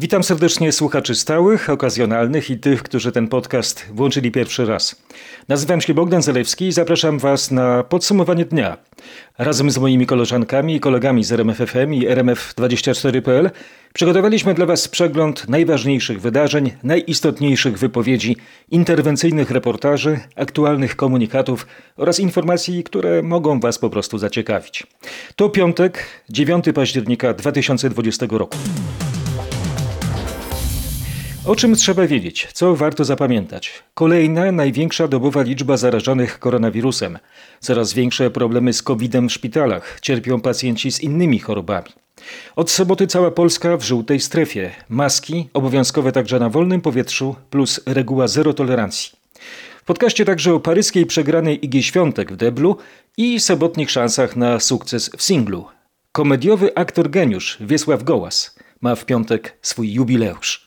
Witam serdecznie słuchaczy stałych, okazjonalnych i tych, którzy ten podcast włączyli pierwszy raz. Nazywam się Bogdan Zalewski i zapraszam Was na podsumowanie dnia. Razem z moimi koleżankami i kolegami z RMFFM i RMF24.pl przygotowaliśmy dla Was przegląd najważniejszych wydarzeń, najistotniejszych wypowiedzi, interwencyjnych reportaży, aktualnych komunikatów oraz informacji, które mogą Was po prostu zaciekawić. To piątek, 9 października 2020 roku. O czym trzeba wiedzieć? Co warto zapamiętać? Kolejna, największa dobowa liczba zarażonych koronawirusem. Coraz większe problemy z COVID-em w szpitalach. Cierpią pacjenci z innymi chorobami. Od soboty cała Polska w żółtej strefie. Maski obowiązkowe także na wolnym powietrzu plus reguła zero tolerancji. W podcaście także o paryskiej przegranej Igi Świątek w deblu i sobotnich szansach na sukces w singlu. Komediowy aktor geniusz Wiesław Gołas ma w piątek swój jubileusz.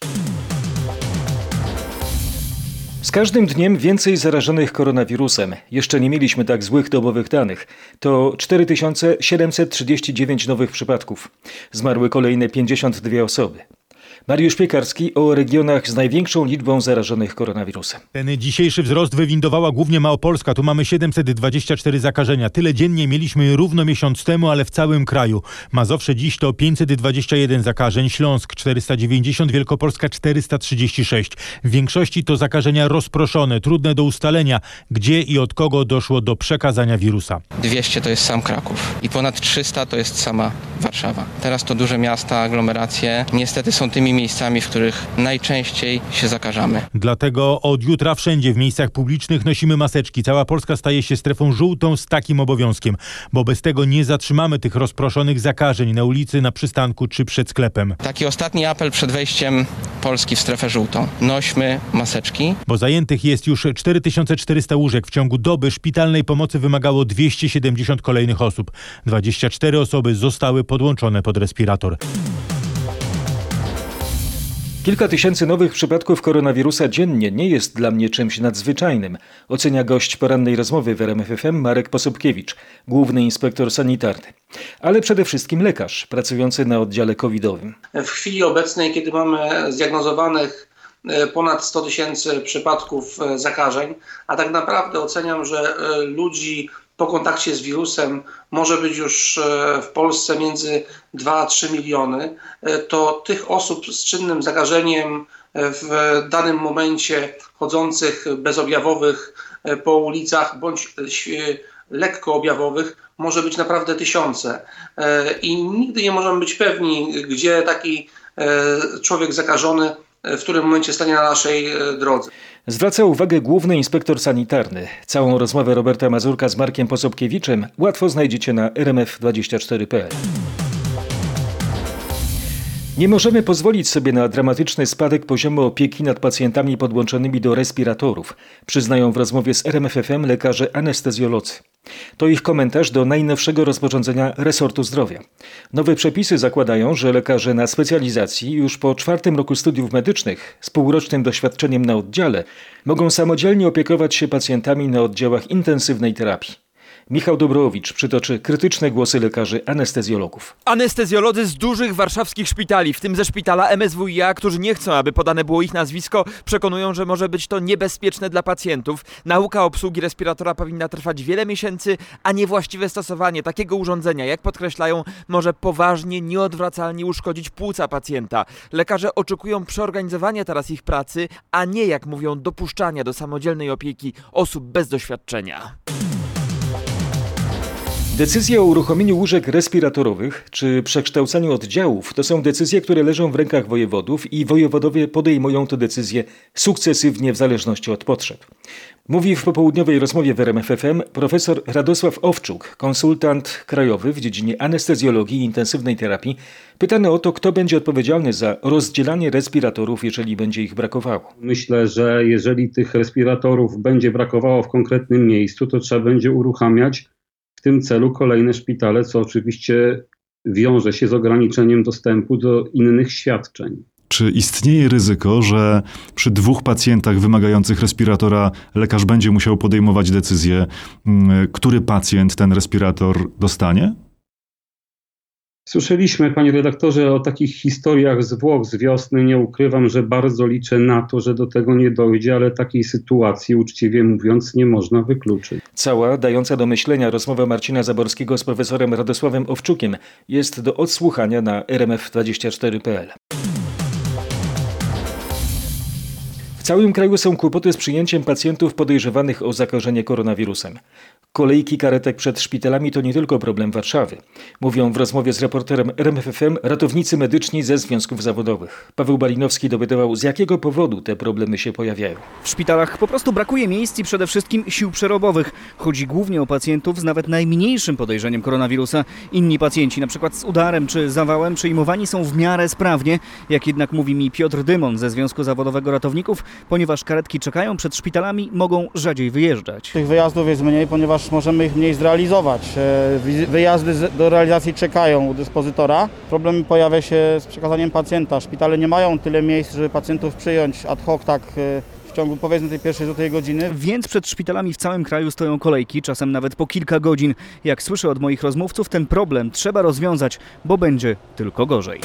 Z każdym dniem więcej zarażonych koronawirusem. Jeszcze nie mieliśmy tak złych dobowych danych. To 4739 nowych przypadków. Zmarły kolejne 52 osoby. Mariusz Piekarski o regionach z największą liczbą zarażonych koronawirusem. Ten dzisiejszy wzrost wywindowała głównie Małopolska. Tu mamy 724 zakażenia. Tyle dziennie mieliśmy równo miesiąc temu, ale w całym kraju. Mazowsze dziś to 521 zakażeń, Śląsk 490, Wielkopolska 436. W większości to zakażenia rozproszone, trudne do ustalenia, gdzie i od kogo doszło do przekazania wirusa. 200 to jest sam Kraków i ponad 300 to jest sama Warszawa. Teraz to duże miasta, aglomeracje niestety są tymi miejscami, w których najczęściej się zakażamy. Dlatego od jutra wszędzie w miejscach publicznych nosimy maseczki. Cała Polska staje się strefą żółtą z takim obowiązkiem, bo bez tego nie zatrzymamy tych rozproszonych zakażeń na ulicy, na przystanku czy przed sklepem. Taki ostatni apel przed wejściem Polski w strefę żółtą. Nośmy maseczki. Bo zajętych jest już 4400 łóżek. W ciągu doby szpitalnej pomocy wymagało 270 kolejnych osób. 24 osoby zostały podłączone pod respirator. Kilka tysięcy nowych przypadków koronawirusa dziennie nie jest dla mnie czymś nadzwyczajnym, ocenia gość porannej rozmowy w RMFFM Marek Posobkiewicz, główny inspektor sanitarny. Ale przede wszystkim lekarz pracujący na oddziale covidowym. W chwili obecnej, kiedy mamy zdiagnozowanych e, ponad 100 tysięcy przypadków e, zakażeń, a tak naprawdę oceniam, że e, ludzi po kontakcie z wirusem może być już e, w Polsce między 2 a 3 miliony, e, to tych osób z czynnym zakażeniem e, w danym momencie chodzących bezobjawowych po ulicach bądź lekko objawowych może być naprawdę tysiące. I nigdy nie możemy być pewni, gdzie taki człowiek zakażony w którym momencie stanie na naszej drodze. Zwraca uwagę główny inspektor sanitarny. Całą rozmowę Roberta Mazurka z Markiem Posobkiewiczem łatwo znajdziecie na rmf24.pl. Nie możemy pozwolić sobie na dramatyczny spadek poziomu opieki nad pacjentami podłączonymi do respiratorów, przyznają w rozmowie z RMFFM lekarze anestezjolodzy. To ich komentarz do najnowszego rozporządzenia resortu zdrowia. Nowe przepisy zakładają, że lekarze na specjalizacji już po czwartym roku studiów medycznych z półrocznym doświadczeniem na oddziale mogą samodzielnie opiekować się pacjentami na oddziałach intensywnej terapii. Michał Dobrowicz przytoczy krytyczne głosy lekarzy anestezjologów. Anestezjolodzy z dużych warszawskich szpitali, w tym ze szpitala MSWiA, którzy nie chcą, aby podane było ich nazwisko, przekonują, że może być to niebezpieczne dla pacjentów. Nauka obsługi respiratora powinna trwać wiele miesięcy, a niewłaściwe stosowanie takiego urządzenia, jak podkreślają, może poważnie, nieodwracalnie uszkodzić płuca pacjenta. Lekarze oczekują przeorganizowania teraz ich pracy, a nie, jak mówią, dopuszczania do samodzielnej opieki osób bez doświadczenia. Decyzje o uruchomieniu łóżek respiratorowych czy przekształcaniu oddziałów to są decyzje, które leżą w rękach wojewodów i wojewodowie podejmują te decyzje sukcesywnie w zależności od potrzeb. Mówi w popołudniowej rozmowie w RMFFM profesor Radosław Owczuk, konsultant krajowy w dziedzinie anestezjologii i intensywnej terapii, pytany o to, kto będzie odpowiedzialny za rozdzielanie respiratorów, jeżeli będzie ich brakowało. Myślę, że jeżeli tych respiratorów będzie brakowało w konkretnym miejscu, to trzeba będzie uruchamiać tym celu kolejne szpitale, co oczywiście wiąże się z ograniczeniem dostępu do innych świadczeń. Czy istnieje ryzyko, że przy dwóch pacjentach wymagających respiratora lekarz będzie musiał podejmować decyzję, mm, który pacjent ten respirator dostanie? Słyszeliśmy, panie redaktorze, o takich historiach z Włoch z wiosny. Nie ukrywam, że bardzo liczę na to, że do tego nie dojdzie, ale takiej sytuacji, uczciwie mówiąc, nie można wykluczyć. Cała, dająca do myślenia rozmowa Marcina Zaborskiego z profesorem Radosławem Owczukiem jest do odsłuchania na rmf24.pl. W całym kraju są kłopoty z przyjęciem pacjentów podejrzewanych o zakażenie koronawirusem. Kolejki karetek przed szpitalami to nie tylko problem Warszawy. Mówią w rozmowie z reporterem RMFFM ratownicy medyczni ze związków zawodowych. Paweł Balinowski dowiadywał, z jakiego powodu te problemy się pojawiają. W szpitalach po prostu brakuje miejsc i przede wszystkim sił przerobowych. Chodzi głównie o pacjentów z nawet najmniejszym podejrzeniem koronawirusa. Inni pacjenci, przykład z udarem czy zawałem, przyjmowani są w miarę sprawnie, jak jednak mówi mi Piotr Dymon ze Związku Zawodowego Ratowników, ponieważ karetki czekają przed szpitalami, mogą rzadziej wyjeżdżać. Tych wyjazdów jest mniej, ponieważ możemy ich mniej zrealizować. E, Wyjazdy do realizacji czekają u dyspozytora. Problem pojawia się z przekazaniem pacjenta. Szpitale nie mają tyle miejsc, żeby pacjentów przyjąć ad hoc tak e, w ciągu powiedzmy tej pierwszej złotej godziny. Więc przed szpitalami w całym kraju stoją kolejki, czasem nawet po kilka godzin. Jak słyszę od moich rozmówców, ten problem trzeba rozwiązać, bo będzie tylko gorzej.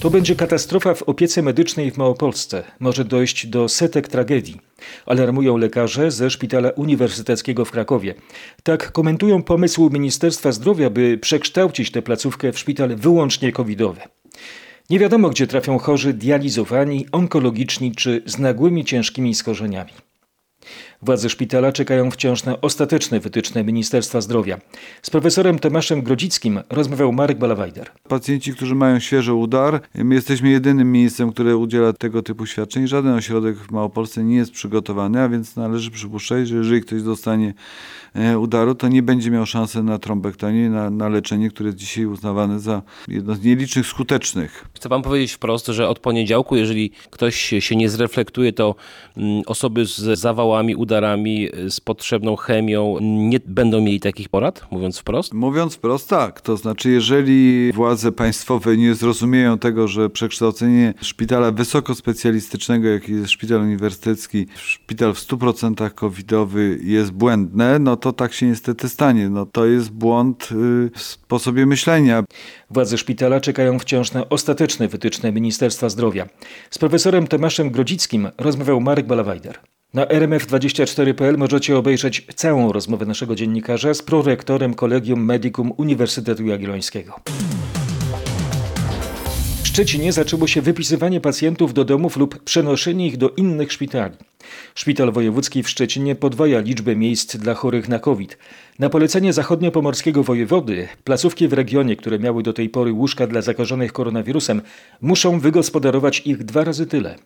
To będzie katastrofa w opiece medycznej w Małopolsce. Może dojść do setek tragedii. Alarmują lekarze ze Szpitala Uniwersyteckiego w Krakowie. Tak komentują pomysł Ministerstwa Zdrowia, by przekształcić tę placówkę w szpital wyłącznie covidowy. Nie wiadomo, gdzie trafią chorzy dializowani, onkologiczni czy z nagłymi ciężkimi schorzeniami. Władze szpitala czekają wciąż na ostateczne wytyczne Ministerstwa Zdrowia. Z profesorem Tomaszem Grodzickim rozmawiał Marek Balawajder. Pacjenci, którzy mają świeży udar, my jesteśmy jedynym miejscem, które udziela tego typu świadczeń. Żaden ośrodek w Małopolsce nie jest przygotowany, a więc należy przypuszczać, że jeżeli ktoś dostanie e, udaru, to nie będzie miał szansy na trombektomię, na, na leczenie, które jest dzisiaj uznawane za jedno z nielicznych skutecznych. Chcę Wam powiedzieć wprost, że od poniedziałku, jeżeli ktoś się nie zreflektuje, to mm, osoby z zawałami, udarami, z potrzebną chemią nie będą mieli takich porad, mówiąc wprost. Mówiąc wprost tak, to znaczy jeżeli władze państwowe nie zrozumieją tego, że przekształcenie szpitala wysokospecjalistycznego, jaki jest szpital uniwersytecki, w szpital w 100% covidowy jest błędne, no to tak się niestety stanie. No to jest błąd y, w sposobie myślenia. Władze szpitala czekają wciąż na ostateczne wytyczne Ministerstwa Zdrowia. Z profesorem Tomaszem Grodzickim rozmawiał Marek Balawajder. Na rmf24.pl możecie obejrzeć całą rozmowę naszego dziennikarza z prorektorem Collegium Medicum Uniwersytetu Jagiellońskiego. W Szczecinie zaczęło się wypisywanie pacjentów do domów lub przenoszenie ich do innych szpitali. Szpital Wojewódzki w Szczecinie podwaja liczbę miejsc dla chorych na COVID. Na polecenie zachodniopomorskiego wojewody, placówki w regionie, które miały do tej pory łóżka dla zakażonych koronawirusem, muszą wygospodarować ich dwa razy tyle.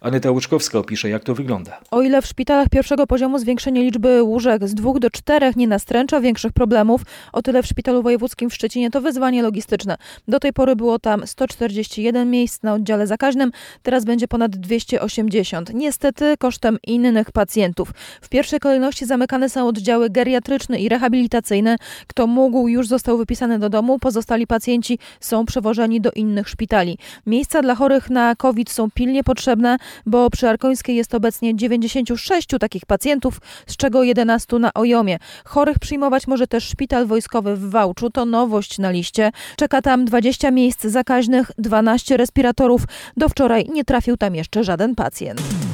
Aneta Łuczkowska opisze, jak to wygląda. O ile w szpitalach pierwszego poziomu zwiększenie liczby łóżek z dwóch do czterech nie nastręcza większych problemów, o tyle w Szpitalu Wojewódzkim w Szczecinie to wyzwanie logistyczne. Do tej pory było tam 141 miejsc na oddziale zakaźnym, teraz będzie ponad 280. Niestety kosztem innych pacjentów. W pierwszej kolejności zamykane są oddziały geriatryczne i rehabilitacyjne. Kto mógł, już został wypisany do domu, pozostali pacjenci są przewożeni do innych szpitali. Miejsca dla chorych na COVID są pilnie potrzebne, bo przy Arkońskiej jest obecnie 96 takich pacjentów, z czego 11 na Ojomie. Chorych przyjmować może też szpital wojskowy w Wałczu, to nowość na liście. Czeka tam 20 miejsc zakaźnych, 12 respiratorów. Do wczoraj nie trafił tam jeszcze żaden pacjent.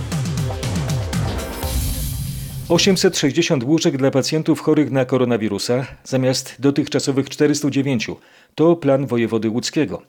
860 łóżek dla pacjentów chorych na koronawirusa zamiast dotychczasowych 409 to plan wojewody łódzkiego.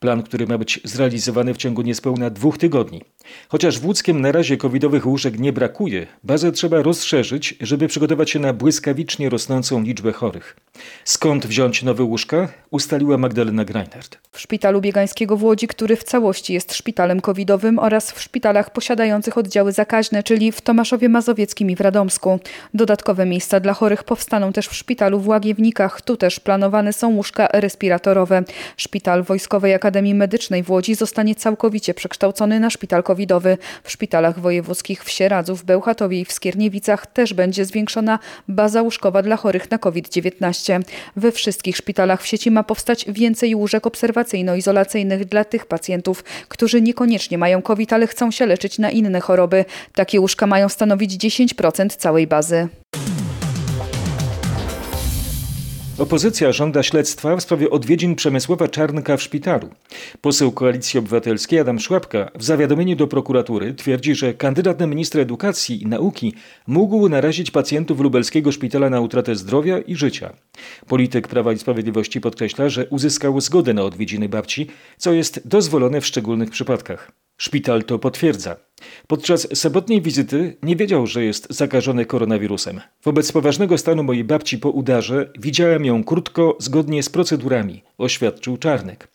Plan, który ma być zrealizowany w ciągu niespełna dwóch tygodni. Chociaż w Łódzkiem na razie covidowych łóżek nie brakuje, bazę trzeba rozszerzyć, żeby przygotować się na błyskawicznie rosnącą liczbę chorych. Skąd wziąć nowe łóżka? Ustaliła Magdalena Greinert. W szpitalu biegańskiego w Łodzi, który w całości jest szpitalem covidowym oraz w szpitalach posiadających oddziały zakaźne, czyli w Tomaszowie Mazowieckim i w Radomsku. Dodatkowe miejsca dla chorych powstaną też w szpitalu w Łagiewnikach. Tu też planowane są łóżka respiratorowe. Szpital Wojskowej Akademii Medycznej w Łodzi zostanie całkowicie przekształcony na szpital covidowy. W szpitalach wojewódzkich w Sieradzu, w Bełchatowie i w Skierniewicach też będzie zwiększona baza łóżkowa dla chorych na COVID-19. We wszystkich szpitalach w sieci ma powstać więcej łóżek obserwacyjno-izolacyjnych dla tych pacjentów, którzy niekoniecznie mają COVID, ale chcą się leczyć na inne choroby. Takie łóżka mają stanowić 10% całej bazy. Opozycja żąda śledztwa w sprawie odwiedzin Przemysława Czarnka w szpitalu. Poseł Koalicji Obywatelskiej Adam Szłapka w zawiadomieniu do prokuratury twierdzi, że kandydat na ministra edukacji i nauki mógł narazić pacjentów lubelskiego szpitala na utratę zdrowia i życia. Polityk Prawa i Sprawiedliwości podkreśla, że uzyskał zgodę na odwiedziny babci, co jest dozwolone w szczególnych przypadkach. Szpital to potwierdza. Podczas sobotniej wizyty nie wiedział, że jest zakażony koronawirusem. Wobec poważnego stanu mojej babci po udarze widziałem ją krótko, zgodnie z procedurami, oświadczył Czarnek.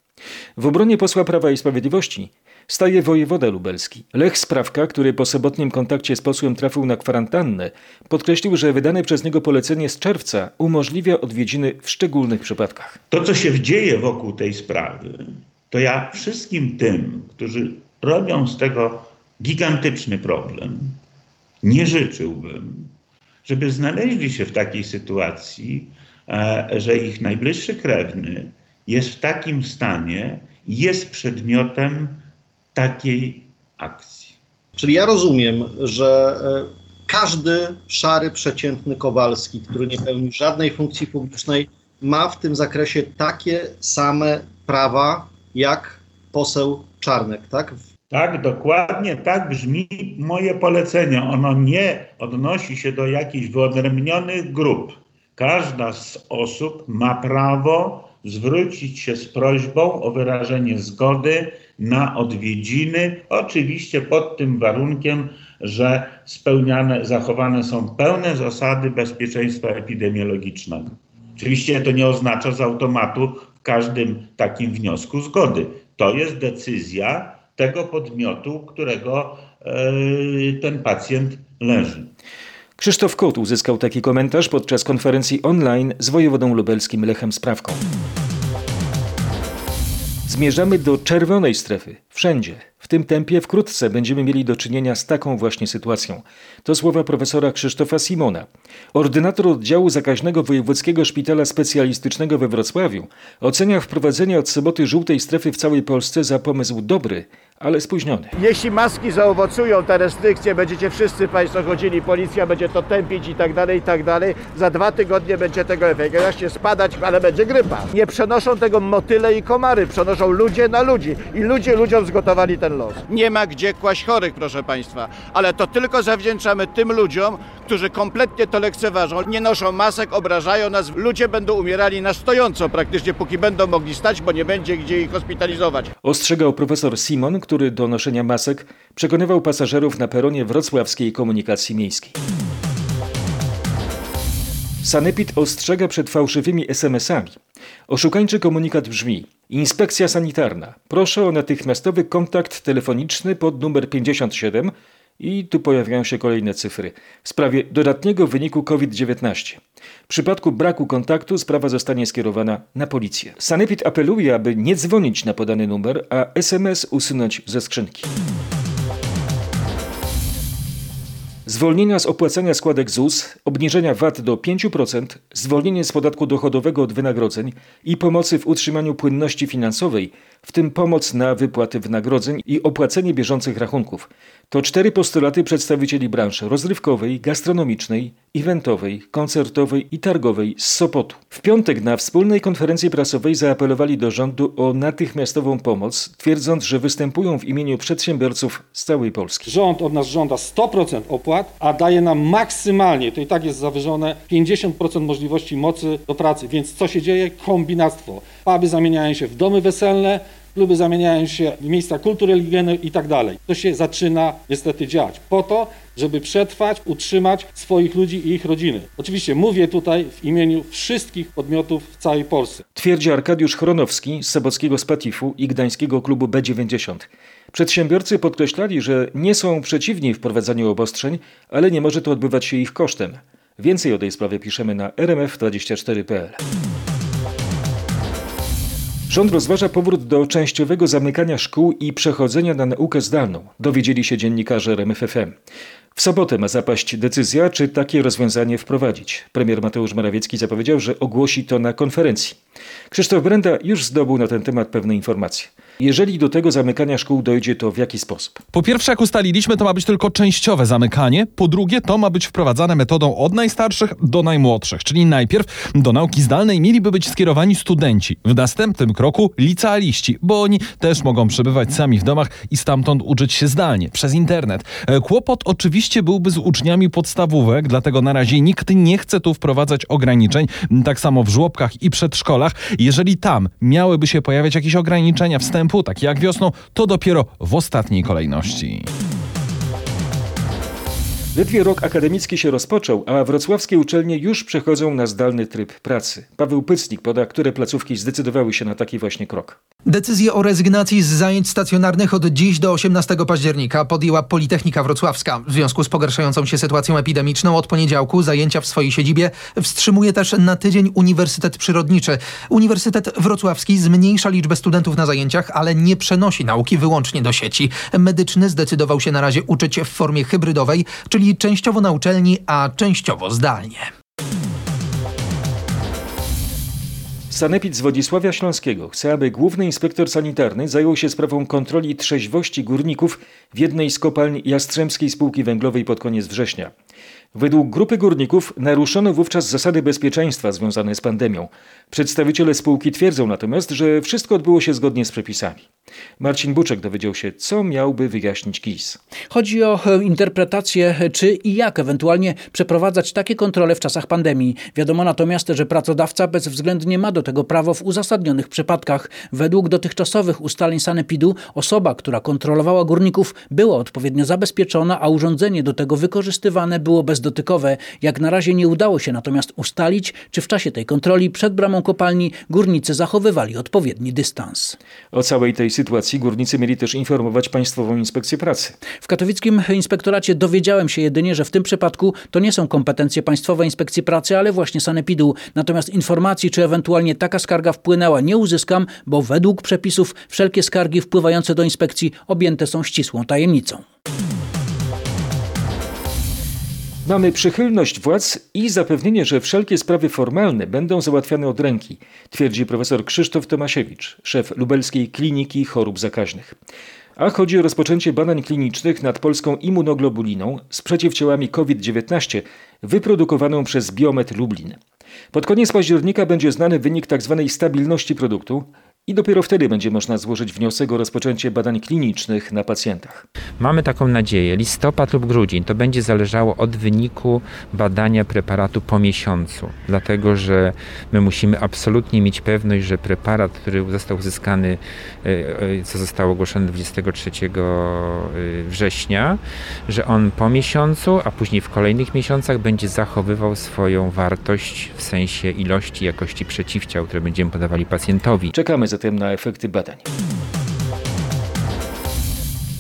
W obronie posła Prawa i Sprawiedliwości staje wojewoda lubelski. Lech Sprawka, który po sobotnim kontakcie z posłem trafił na kwarantannę, podkreślił, że wydane przez niego polecenie z czerwca umożliwia odwiedziny w szczególnych przypadkach. To, co się dzieje wokół tej sprawy, to ja wszystkim tym, którzy robią z tego gigantyczny problem, nie życzyłbym, żeby znaleźli się w takiej sytuacji, e, że ich najbliższy krewny jest w takim stanie, jest przedmiotem takiej akcji. Czyli ja rozumiem, że e, każdy szary, przeciętny Kowalski, który nie pełni żadnej funkcji publicznej, ma w tym zakresie takie same prawa jak poseł Czarnek, tak? Tak, dokładnie tak brzmi moje polecenie. Ono nie odnosi się do jakichś wyodrębnionych grup. Każda z osób ma prawo zwrócić się z prośbą o wyrażenie zgody na odwiedziny, oczywiście pod tym warunkiem, że spełniane, zachowane są pełne zasady bezpieczeństwa epidemiologicznego. Oczywiście to nie oznacza z automatu w każdym takim wniosku zgody. To jest decyzja tego podmiotu, którego e, ten pacjent leży. Krzysztof Kot uzyskał taki komentarz podczas konferencji online z wojewodą lubelskim Lechem Sprawką. Zmierzamy do czerwonej strefy. Wszędzie. W tym tempie wkrótce będziemy mieli do czynienia z taką właśnie sytuacją. To słowa profesora Krzysztofa Simona. Ordynator oddziału zakaźnego Wojewódzkiego Szpitala Specjalistycznego we Wrocławiu ocenia wprowadzenie od soboty żółtej strefy w całej Polsce za pomysł dobry, ale spóźniony. Jeśli maski zaowocują, te restrykcje, będziecie wszyscy Państwo chodzili, policja będzie to tępić i tak dalej, i tak dalej, za dwa tygodnie będzie tego efekt. Zacznie spadać, ale będzie grypa. Nie przenoszą tego motyle i komary, przenoszą ludzie na ludzi i ludzie ludziom zgotowali ten los. Nie ma gdzie kłaść chorych, proszę Państwa, ale to tylko zawdzięczamy tym ludziom, którzy kompletnie to lekceważą, nie noszą masek, obrażają nas. Ludzie będą umierali na stojąco praktycznie, póki będą mogli stać, bo nie będzie gdzie ich hospitalizować. Ostrzegał profesor Simon, który do noszenia masek przekonywał pasażerów na peronie wrocławskiej komunikacji miejskiej. Sanepid ostrzega przed fałszywymi SMS-ami. Oszukańczy komunikat brzmi: Inspekcja sanitarna. Proszę o natychmiastowy kontakt telefoniczny pod numer 57 i tu pojawiają się kolejne cyfry w sprawie dodatniego wyniku COVID-19. W przypadku braku kontaktu sprawa zostanie skierowana na policję. Sanepid apeluje, aby nie dzwonić na podany numer, a SMS usunąć ze skrzynki. Zwolnienia z opłacania składek ZUS, obniżenia VAT do 5%, zwolnienie z podatku dochodowego od wynagrodzeń i pomocy w utrzymaniu płynności finansowej, w tym pomoc na wypłaty wynagrodzeń i opłacenie bieżących rachunków. To cztery postulaty przedstawicieli branż rozrywkowej, gastronomicznej, eventowej, koncertowej i targowej z Sopotu. W piątek na wspólnej konferencji prasowej zaapelowali do rządu o natychmiastową pomoc, twierdząc, że występują w imieniu przedsiębiorców z całej Polski. Rząd od nas żąda 100% opłat, a daje nam maksymalnie, to i tak jest zawyżone, 50% możliwości mocy do pracy. Więc co się dzieje? Kombinactwo. Puby zamieniają się w domy weselne, kluby zamieniają się w miejsca kultury religijnej i tak dalej. To się zaczyna niestety dziać po to, żeby przetrwać, utrzymać swoich ludzi i ich rodziny. Oczywiście mówię tutaj w imieniu wszystkich podmiotów w całej Polsce. Twierdzi Arkadiusz Chronowski z Sobockiego Spatifu i Gdańskiego Klubu B90. Przedsiębiorcy podkreślali, że nie są przeciwni wprowadzaniu obostrzeń, ale nie może to odbywać się ich kosztem. Więcej o tej sprawie piszemy na rmf24.pl. Rząd rozważa powrót do częściowego zamykania szkół i przechodzenia na naukę zdalną, dowiedzieli się dziennikarze RMFFM. W sobotę ma zapaść decyzja, czy takie rozwiązanie wprowadzić. Premier Mateusz Morawiecki zapowiedział, że ogłosi to na konferencji. Krzysztof Brenda już zdobył na ten temat pewne informacje. Jeżeli do tego zamykania szkół dojdzie, to w jaki sposób? Po pierwsze, jak ustaliliśmy, to ma być tylko częściowe zamykanie. Po drugie, to ma być wprowadzane metodą od najstarszych do najmłodszych, czyli najpierw do nauki zdalnej mieliby być skierowani studenci. W następnym kroku licealiści, bo oni też mogą przebywać sami w domach i stamtąd uczyć się zdalnie, przez internet. E, Kłopot oczywiście byłby z uczniami podstawówek, dlatego na razie nikt nie chce tu wprowadzać ograniczeń, tak samo w żłobkach i przedszkolach. Jeżeli tam miałyby się pojawiać jakieś ograniczenia wstępu, takie jak wiosną, to dopiero w ostatniej kolejności. Ledwie rok akademicki się rozpoczął, a wrocławskie uczelnie już przechodzą na zdalny tryb pracy. Paweł Pycnik poda, które placówki zdecydowały się na taki właśnie krok. Decyzję o rezygnacji z zajęć stacjonarnych od dziś do 18 października podjęła Politechnika Wrocławska. W związku z pogarszającą się sytuacją epidemiczną od poniedziałku zajęcia w swojej siedzibie wstrzymuje też na tydzień Uniwersytet Przyrodniczy. Uniwersytet Wrocławski zmniejsza liczbę studentów na zajęciach, ale nie przenosi nauki wyłącznie do sieci. Medyczny zdecydował się na razie uczyć w formie hybrydowej, czyli częściowo na uczelni, a częściowo zdalnie. Sanepid z Wodzisławia Śląskiego chce, aby główny inspektor sanitarny zajął się sprawą kontroli trzeźwości górników w jednej z kopalń Jastrzębskiej Spółki Węglowej pod koniec września. Według grupy górników naruszono wówczas zasady bezpieczeństwa związane z pandemią. Przedstawiciele spółki twierdzą natomiast, że wszystko odbyło się zgodnie z przepisami. Marcin Buczek dowiedział się, co miałby wyjaśnić KIS. Chodzi o e, interpretację, czy i jak ewentualnie przeprowadzać takie kontrole w czasach pandemii. Wiadomo natomiast, że pracodawca bezwzględnie ma do tego prawo w uzasadnionych przypadkach. Według dotychczasowych ustaleń Sanepidu osoba, która kontrolowała górników, była odpowiednio zabezpieczona, a urządzenie do tego wykorzystywane było bezdotykowe. Jak na razie nie udało się natomiast ustalić, czy w czasie tej kontroli przed bramą kopalni górnicy zachowywali odpowiedni dystans. O całej tej sytuacji górnicy mieli też informować Państwową Inspekcję Pracy. W katowickim inspektoracie dowiedziałem się jedynie, że w tym przypadku to nie są kompetencje Państwowej Inspekcji Pracy, ale właśnie Sanepidu. Natomiast informacji, czy ewentualnie taka skarga wpłynęła, nie uzyskam, bo według przepisów wszelkie skargi wpływające do inspekcji objęte są ścisłą tajemnicą. Mamy przychylność władz i zapewnienie, że wszelkie sprawy formalne będą załatwiane od ręki, twierdzi profesor Krzysztof Tomasiewicz, szef Lubelskiej Kliniki Chorób Zakaźnych. A chodzi o rozpoczęcie badań klinicznych nad polską immunoglobuliną z przeciwciałami COVID-19 wyprodukowaną przez Biomet Lublin. Pod koniec października będzie znany wynik tzw. stabilności produktu, i dopiero wtedy będzie można złożyć wniosek o rozpoczęcie badań klinicznych na pacjentach. Mamy taką nadzieję. Listopad lub grudzień to będzie zależało od wyniku badania preparatu po miesiącu, dlatego że my musimy absolutnie mieć pewność, że preparat, który został uzyskany, co zostało ogłoszone 23 września, że on po miesiącu, a później w kolejnych miesiącach będzie zachowywał swoją wartość w sensie ilości, jakości przeciwciał, które będziemy podawali pacjentowi. Czekamy zatem na efekty badań.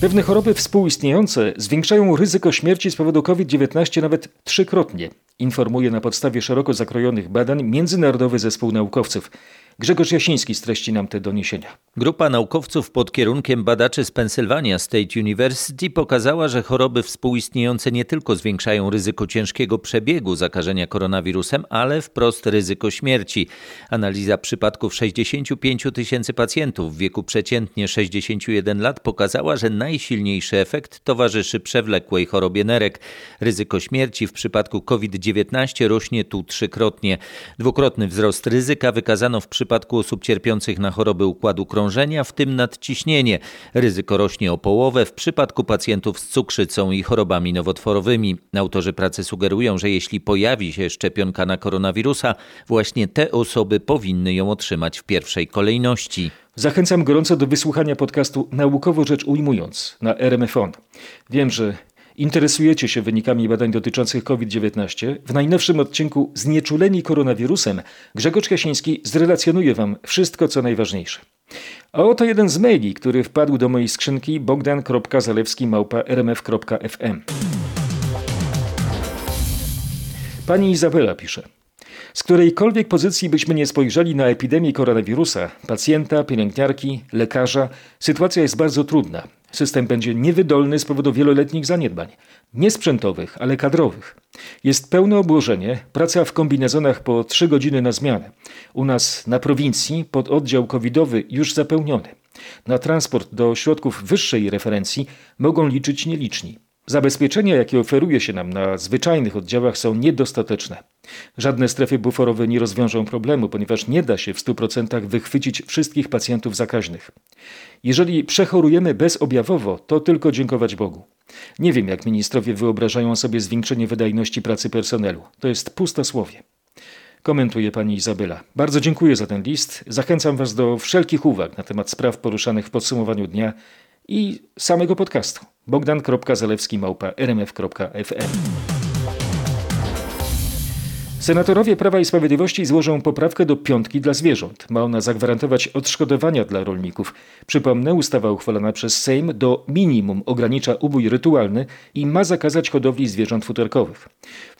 Pewne choroby współistniejące zwiększają ryzyko śmierci z powodu COVID-19 nawet trzykrotnie, informuje na podstawie szeroko zakrojonych badań Międzynarodowy Zespół Naukowców. Grzegorz Jasiński streści nam te doniesienia. Grupa naukowców pod kierunkiem badaczy z Pennsylvania State University pokazała, że choroby współistniejące nie tylko zwiększają ryzyko ciężkiego przebiegu zakażenia koronawirusem, ale wprost ryzyko śmierci. Analiza przypadków 65 tysięcy pacjentów w wieku przeciętnie 61 lat pokazała, że najsilniejszy efekt towarzyszy przewlekłej chorobie nerek. Ryzyko śmierci w przypadku COVID-19 rośnie tu trzykrotnie. Dwukrotny wzrost ryzyka wykazano w przypadku przypadku osób cierpiących na choroby układu krążenia, w tym nadciśnienie. Ryzyko rośnie o połowę w przypadku pacjentów z cukrzycą i chorobami nowotworowymi. Autorzy pracy sugerują, że jeśli pojawi się szczepionka na koronawirusa, właśnie te osoby powinny ją otrzymać w pierwszej kolejności. Zachęcam gorąco do wysłuchania podcastu Naukowo Rzecz Ujmując na RMFON. Wiem, że interesujecie się wynikami badań dotyczących COVID-19, w najnowszym odcinku Znieczuleni koronawirusem Grzegorz Jasiński zrelacjonuje Wam wszystko, co najważniejsze. A oto jeden z maili, który wpadł do mojej skrzynki bogdan.zalewski.rmf.fm Pani Izabela pisze – z którejkolwiek pozycji byśmy nie spojrzeli na epidemię koronawirusa, pacjenta, pielęgniarki, lekarza, sytuacja jest bardzo trudna. System będzie niewydolny z powodu wieloletnich zaniedbań. Nie sprzętowych, ale kadrowych. Jest pełne obłożenie, praca w kombinezonach po 3 godziny na zmianę. U nas na prowincji pod oddział covidowy już zapełniony. Na transport do środków wyższej referencji mogą liczyć nieliczni. Zabezpieczenia, jakie oferuje się nam na zwyczajnych oddziałach, są niedostateczne. Żadne strefy buforowe nie rozwiążą problemu, ponieważ nie da się w 100% wychwycić wszystkich pacjentów zakaźnych. Jeżeli przechorujemy bezobjawowo, to tylko dziękować Bogu. Nie wiem, jak ministrowie wyobrażają sobie zwiększenie wydajności pracy personelu. To jest pustosłowie. Komentuje pani Izabela. Bardzo dziękuję za ten list. Zachęcam Was do wszelkich uwag na temat spraw poruszanych w podsumowaniu dnia i samego podcastu. bogdan.zalewski małpa rmf.fm Senatorowie Prawa i Sprawiedliwości złożą poprawkę do piątki dla zwierząt. Ma ona zagwarantować odszkodowania dla rolników. Przypomnę, ustawa uchwalona przez Sejm do minimum ogranicza ubój rytualny i ma zakazać hodowli zwierząt futerkowych.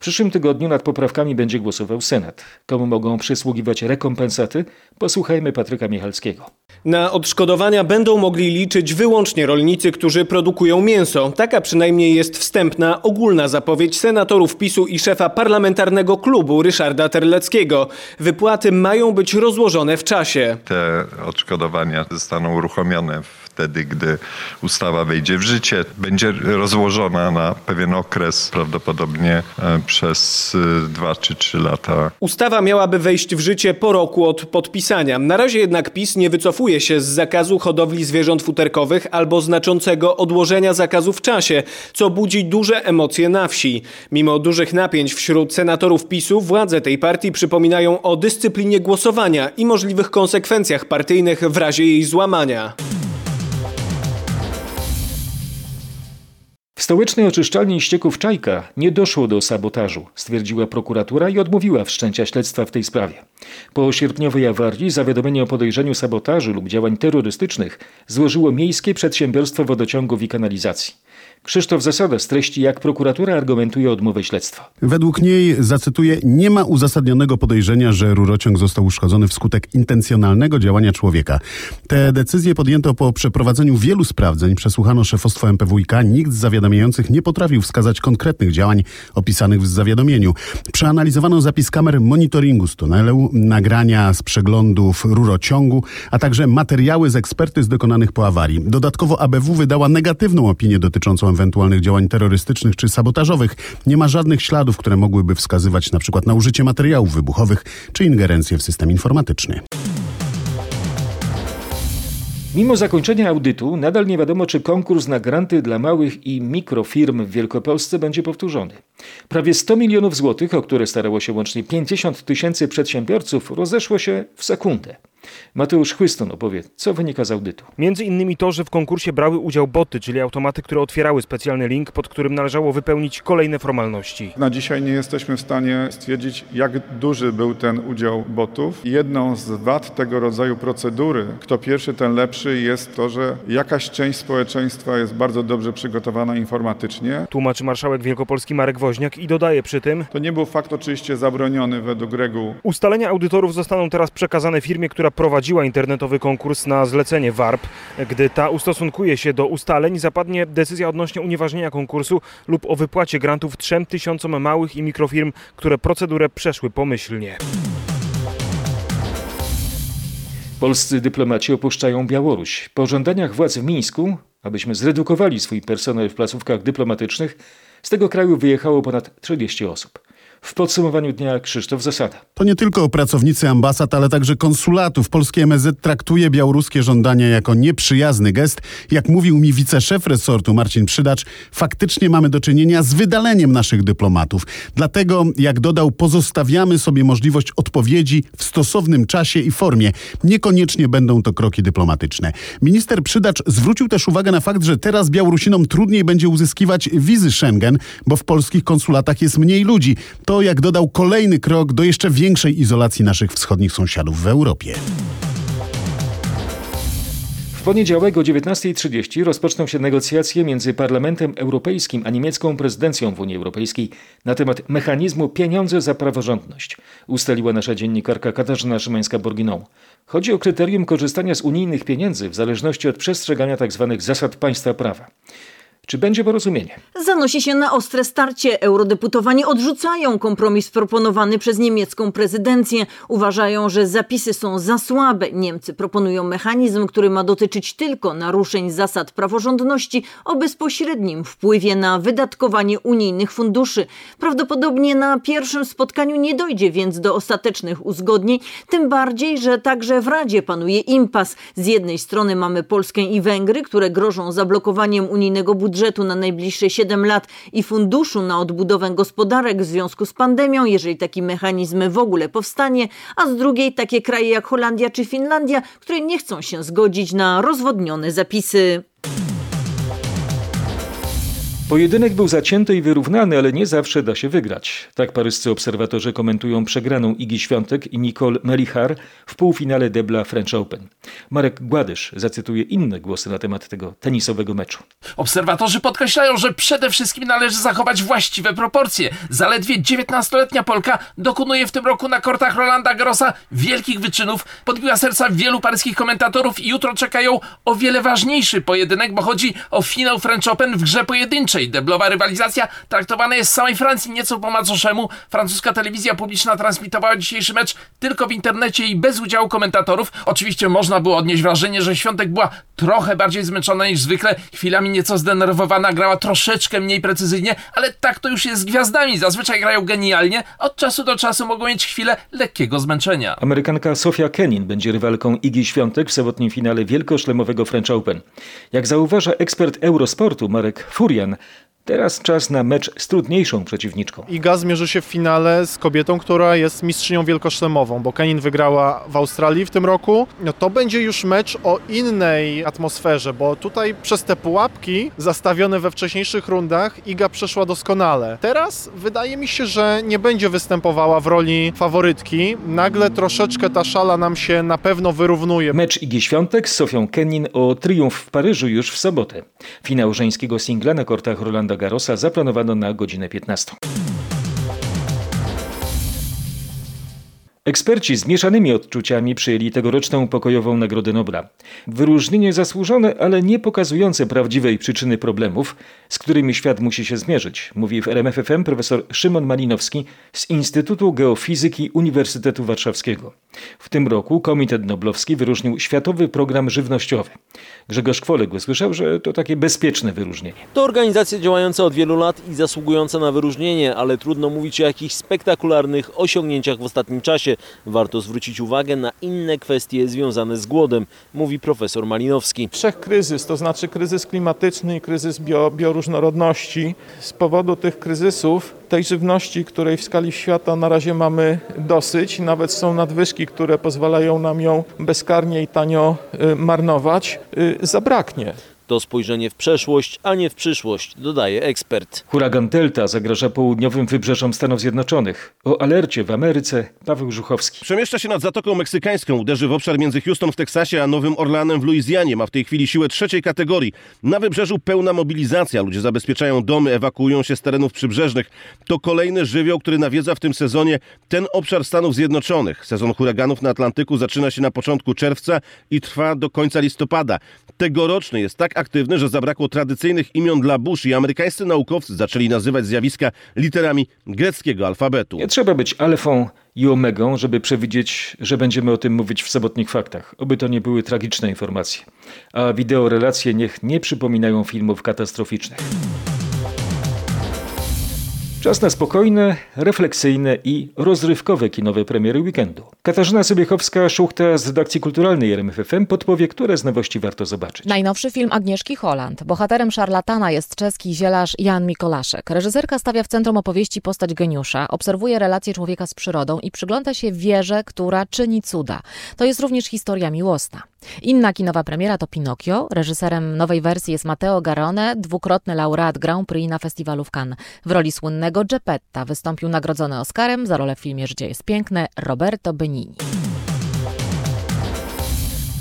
W przyszłym tygodniu nad poprawkami będzie głosował Senat. Komu mogą przysługiwać rekompensaty? Posłuchajmy Patryka Michalskiego. Na odszkodowania będą mogli liczyć wyłącznie rolnicy, którzy produkują mięso. Taka przynajmniej jest wstępna, ogólna zapowiedź senatorów PiSu i szefa parlamentarnego klubu Ryszarda Terleckiego. Wypłaty mają być rozłożone w czasie. Te odszkodowania zostaną uruchomione wtedy, gdy ustawa wejdzie w życie. Będzie rozłożona na pewien okres, prawdopodobnie e, przez e, dwa czy trzy lata. Ustawa miałaby wejść w życie po roku od podpisania. Na razie jednak PiS nie wycofuje się z zakazu hodowli zwierząt futerkowych albo znaczącego odłożenia zakazu w czasie, co budzi duże emocje na wsi. Mimo dużych napięć wśród senatorów PiSu, władze tej partii przypominają o dyscyplinie głosowania i możliwych konsekwencjach partyjnych w razie jej złamania. W stołecznej oczyszczalni ścieków Czajka nie doszło do sabotażu, stwierdziła prokuratura i odmówiła wszczęcia śledztwa w tej sprawie. Po sierpniowej awarii zawiadomienie o podejrzeniu sabotażu lub działań terrorystycznych złożyło Miejskie Przedsiębiorstwo Wodociągów i Kanalizacji. Krzysztof Zasada streści, jak prokuratura argumentuje odmowę śledztwa. Według niej, zacytuję, nie ma uzasadnionego podejrzenia, że rurociąg został uszkodzony wskutek intencjonalnego działania człowieka. Te decyzje podjęto po przeprowadzeniu wielu sprawdzeń. Przesłuchano szefostwo MPWiK. Nikt z zawiadamiających nie potrafił wskazać konkretnych działań opisanych w zawiadomieniu. Przeanalizowano zapis kamer monitoringu z tunelu, nagrania z przeglądów rurociągu, a także materiały z ekspertyz dokonanych po awarii. Dodatkowo ABW wydała negatywną opinię dotyczącą ewentualnych działań terrorystycznych czy sabotażowych. Nie ma żadnych śladów, które mogłyby wskazywać na przykład na użycie materiałów wybuchowych czy ingerencję w system informatyczny. Mimo zakończenia audytu, nadal nie wiadomo, czy konkurs na granty dla małych i mikrofirm w Wielkopolsce będzie powtórzony. Prawie 100 milionów złotych, o które starało się łącznie 50 tysięcy przedsiębiorców, rozeszło się w sekundę. Mateusz Chłyston opowie, co wynika z audytu. Między innymi to, że w konkursie brały udział boty, czyli automaty, które otwierały specjalny link, pod którym należało wypełnić kolejne formalności. Na dzisiaj nie jesteśmy w stanie stwierdzić, jak duży był ten udział botów. Jedną z wad tego rodzaju procedury, kto pierwszy, ten lepszy, jest to, że jakaś część społeczeństwa jest bardzo dobrze przygotowana informatycznie. Tłumaczy marszałek wielkopolski Marek Woźniak i dodaje przy tym, To nie był fakt oczywiście zabroniony według reguł ustalenia audytorów zostaną teraz przekazane firmie, która prowadziła internetowy konkurs na zlecenie WARP. Gdy ta ustosunkuje się do ustaleń, zapadnie decyzja odnośnie unieważnienia konkursu lub o wypłacie grantów 3 tysiącom małych i mikrofirm, które procedurę przeszły pomyślnie. Polscy dyplomaci opuszczają Białoruś. Po żądaniach władz w Mińsku, abyśmy zredukowali swój personel w placówkach dyplomatycznych, z tego kraju wyjechało ponad 30 osób. W podsumowaniu dnia Krzysztof Zasada. To nie tylko pracownicy ambasad, ale także konsulatów. Polskie MSZ traktuje białoruskie żądania jako nieprzyjazny gest. Jak mówił mi wiceszef resortu Marcin Przydacz, faktycznie mamy do czynienia z wydaleniem naszych dyplomatów. Dlatego, jak dodał, pozostawiamy sobie możliwość odpowiedzi w stosownym czasie i formie. Niekoniecznie będą to kroki dyplomatyczne. Minister Przydacz zwrócił też uwagę na fakt, że teraz Białorusinom trudniej będzie uzyskiwać wizy Schengen, bo w polskich konsulatach jest mniej ludzi. To, jak dodał, kolejny krok do jeszcze większej izolacji naszych wschodnich sąsiadów w Europie. W poniedziałek o 19.30 rozpoczną się negocjacje między Parlamentem Europejskim a niemiecką prezydencją w Unii Europejskiej na temat mechanizmu pieniądze za praworządność, ustaliła nasza dziennikarka Katarzyna Szymańska-Borginą. Chodzi o kryterium korzystania z unijnych pieniędzy w zależności od przestrzegania tzw. zasad państwa prawa. Czy będzie porozumienie? Zanosi się na ostre starcie. Eurodeputowani odrzucają kompromis proponowany przez niemiecką prezydencję. Uważają, że zapisy są za słabe. Niemcy proponują mechanizm, który ma dotyczyć tylko naruszeń zasad praworządności o bezpośrednim wpływie na wydatkowanie unijnych funduszy. Prawdopodobnie na pierwszym spotkaniu nie dojdzie więc do ostatecznych uzgodnień, tym bardziej, że także w Radzie panuje impas. Z jednej strony mamy Polskę i Węgry, które grożą zablokowaniem unijnego budżetu na najbliższe 7 lat i funduszu na odbudowę gospodarek w związku z pandemią, jeżeli taki mechanizm w ogóle powstanie, a z drugiej takie kraje jak Holandia czy Finlandia, które nie chcą się zgodzić na rozwodnione zapisy. Pojedynek był zacięty i wyrównany, ale nie zawsze da się wygrać. Tak paryscy obserwatorzy komentują przegraną Igi Świątek i Nicole Melichar w półfinale debla French Open. Marek Gładysz zacytuje inne głosy na temat tego tenisowego meczu. Obserwatorzy podkreślają, że przede wszystkim należy zachować właściwe proporcje. Zaledwie 19-letnia Polka dokonuje w tym roku na kortach Rolanda Garrosa wielkich wyczynów, podbiła serca wielu paryskich komentatorów i jutro czekają o wiele ważniejszy pojedynek, bo chodzi o finał French Open w grze pojedynczej. Deblowa rywalizacja traktowana jest z samej Francji nieco po macoszemu. Francuska telewizja publiczna transmitowała dzisiejszy mecz tylko w internecie i bez udziału komentatorów. Oczywiście można było odnieść wrażenie, że Świątek była trochę bardziej zmęczona niż zwykle, chwilami nieco zdenerwowana, grała troszeczkę mniej precyzyjnie, ale tak to już jest z gwiazdami. Zazwyczaj grają genialnie, od czasu do czasu mogą mieć chwilę lekkiego zmęczenia. Amerykanka Sofia Kenin będzie rywalką Igi Świątek w sobotnim finale wielkoszlemowego French Open. Jak zauważa ekspert Eurosportu Marek Furian, Teraz czas na mecz z trudniejszą przeciwniczką. Iga zmierzy się w finale z kobietą, która jest mistrzynią wielkoszlemową, bo Kenin wygrała w Australii w tym roku. No to będzie już mecz o innej atmosferze, bo tutaj przez te pułapki zastawione we wcześniejszych rundach Iga przeszła doskonale. Teraz wydaje mi się, że nie będzie występowała w roli faworytki. Nagle troszeczkę ta szala nam się na pewno wyrównuje. Mecz Igi Świątek z Sofią Kenin o triumf w Paryżu już w sobotę. Finał żeńskiego singla na kortach Rolanda Garrosa zaplanowano na godzinę 15. Eksperci z mieszanymi odczuciami przyjęli tegoroczną pokojową Nagrodę Nobla. Wyróżnienie zasłużone, ale nie pokazujące prawdziwej przyczyny problemów, z którymi świat musi się zmierzyć, mówi w RMFFM profesor Szymon Malinowski z Instytutu Geofizyki Uniwersytetu Warszawskiego. W tym roku Komitet Noblowski wyróżnił Światowy Program Żywnościowy. Grzegorz Kwolek usłyszał, że to takie bezpieczne wyróżnienie. To organizacja działająca od wielu lat i zasługująca na wyróżnienie, ale trudno mówić o jakichś spektakularnych osiągnięciach w ostatnim czasie. Warto zwrócić uwagę na inne kwestie związane z głodem, mówi profesor Malinowski. Wszechkryzys, to znaczy kryzys klimatyczny i kryzys bio, bioróżnorodności. Z powodu tych kryzysów, tej żywności, której w skali świata na razie mamy dosyć, nawet są nadwyżki, które pozwalają nam ją bezkarnie i tanio y, marnować, y, zabraknie. To spojrzenie w przeszłość, a nie w przyszłość, dodaje ekspert. Huragan Delta zagraża południowym wybrzeżom Stanów Zjednoczonych. O alercie w Ameryce Paweł Żuchowski. Przemieszcza się nad Zatoką Meksykańską, uderzy w obszar między Houston w Teksasie a Nowym Orlanem w Luizjanie. Ma w tej chwili siłę trzeciej kategorii. Na wybrzeżu pełna mobilizacja. Ludzie zabezpieczają domy, ewakuują się z terenów przybrzeżnych. To kolejny żywioł, który nawiedza w tym sezonie ten obszar Stanów Zjednoczonych. Sezon huraganów na Atlantyku zaczyna się na początku czerwca i trwa do końca listopada. Tegoroczny jest tak aktywny, że zabrakło tradycyjnych imion dla burz i amerykańscy naukowcy zaczęli nazywać zjawiska literami greckiego alfabetu. Nie trzeba być alfą i omegą, żeby przewidzieć, że będziemy o tym mówić w sobotnich faktach. Oby to nie były tragiczne informacje. A wideorelacje niech nie przypominają filmów katastroficznych. Czas na spokojne, refleksyjne i rozrywkowe kinowe premiery weekendu. Katarzyna Sobiechowska-Szuchta z redakcji kulturalnej RMFFM podpowie, które z nowości warto zobaczyć. Najnowszy film Agnieszki Holland. Bohaterem szarlatana jest czeski zielarz Jan Mikolaszek. Reżyserka stawia w centrum opowieści postać geniusza, obserwuje relacje człowieka z przyrodą i przygląda się wierze, która czyni cuda. To jest również historia miłosna. Inna kinowa premiera to Pinokio. Reżyserem nowej wersji jest Matteo Garone, dwukrotny laureat Grand Prix na festiwalu w Cannes. W roli słynnego Geppetta wystąpił nagrodzony Oscarem za rolę w filmie Życie jest piękne Roberto Benigni.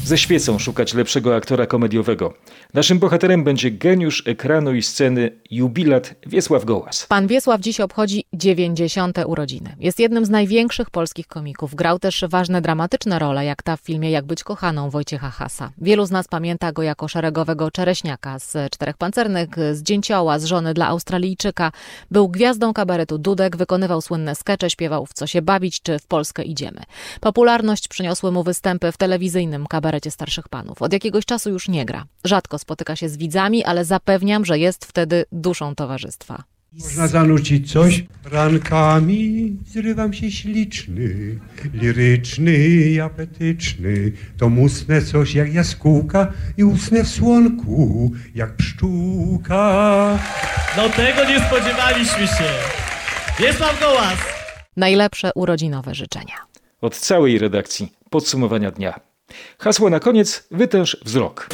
Ze świecą szukać lepszego aktora komediowego. Naszym bohaterem będzie geniusz ekranu i sceny jubilat Wiesław Gołas. Pan Wiesław dziś obchodzi 90. urodziny. Jest jednym z największych polskich komików. Grał też ważne dramatyczne role, jak ta w filmie Jak być kochaną Wojciecha Hasa. Wielu z nas pamięta go jako szeregowego czereśniaka z Czterech Pancernych, z Dzięcioła, z Żony dla Australijczyka. Był gwiazdą kabaretu Dudek, wykonywał słynne skecze, śpiewał w Co się bawić czy w Polskę idziemy. Popularność przyniosły mu występy w telewizyjnym kabarecie starszych panów. Od jakiegoś czasu już nie gra. Rzadko spotyka się z widzami, ale zapewniam, że jest wtedy duszą towarzystwa. Można zanucić coś? Rankami zrywam się śliczny, liryczny i apetyczny. To musnę coś jak jaskółka i usnę w słonku jak pszczółka. No tego nie spodziewaliśmy się. Wiesław Gołas. Najlepsze urodzinowe życzenia. Od całej redakcji podsumowania dnia. Hasło na koniec: wytęż wzrok.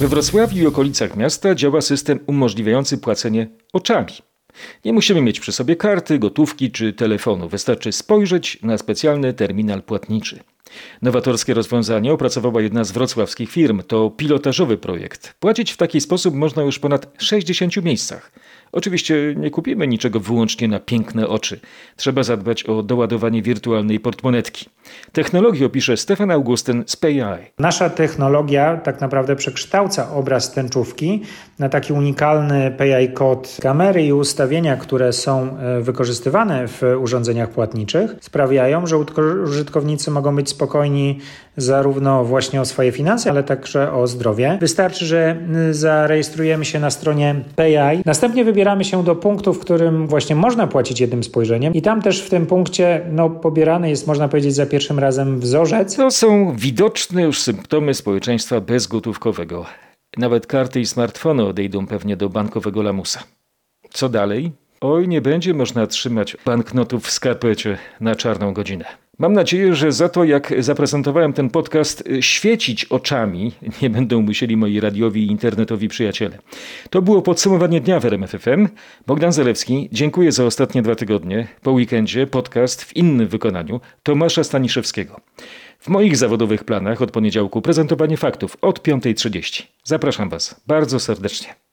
We Wrocławiu i okolicach miasta działa system umożliwiający płacenie oczami. Nie musimy mieć przy sobie karty, gotówki czy telefonu. Wystarczy spojrzeć na specjalny terminal płatniczy. Nowatorskie rozwiązanie opracowała jedna z wrocławskich firm. To pilotażowy projekt. Płacić w taki sposób można już w ponad 60 miejscach. Oczywiście nie kupimy niczego wyłącznie na piękne oczy. Trzeba zadbać o doładowanie wirtualnej portmonetki. Technologię opisze Stefan Augustyn z PayEye. Nasza technologia tak naprawdę przekształca obraz tęczówki na taki unikalny PI kod kamery i ustawienia, które są e, wykorzystywane w urządzeniach płatniczych, sprawiają, że użytkownicy mogą być spokojni zarówno właśnie o swoje finanse, ale także o zdrowie. Wystarczy, że zarejestrujemy się na stronie PayEye, następnie wybieramy się do punktu, w którym właśnie można płacić jednym spojrzeniem i tam też w tym punkcie no, pobierany jest, można powiedzieć, za pierwszym razem wzorzec. To są widoczne już symptomy społeczeństwa bezgotówkowego. Nawet karty i smartfony odejdą pewnie do bankowego lamusa. Co dalej? Oj, nie będzie można trzymać banknotów w skarpecie na czarną godzinę. Mam nadzieję, że za to, jak zaprezentowałem ten podcast, świecić oczami nie będą musieli moi radiowi i internetowi przyjaciele. To było podsumowanie dnia w RMFFM. Bogdan Zalewski, dziękuję za ostatnie dwa tygodnie. Po weekendzie podcast w innym wykonaniu Tomasza Staniszewskiego. W moich zawodowych planach od poniedziałku prezentowanie faktów od 5.30. Zapraszam Was bardzo serdecznie.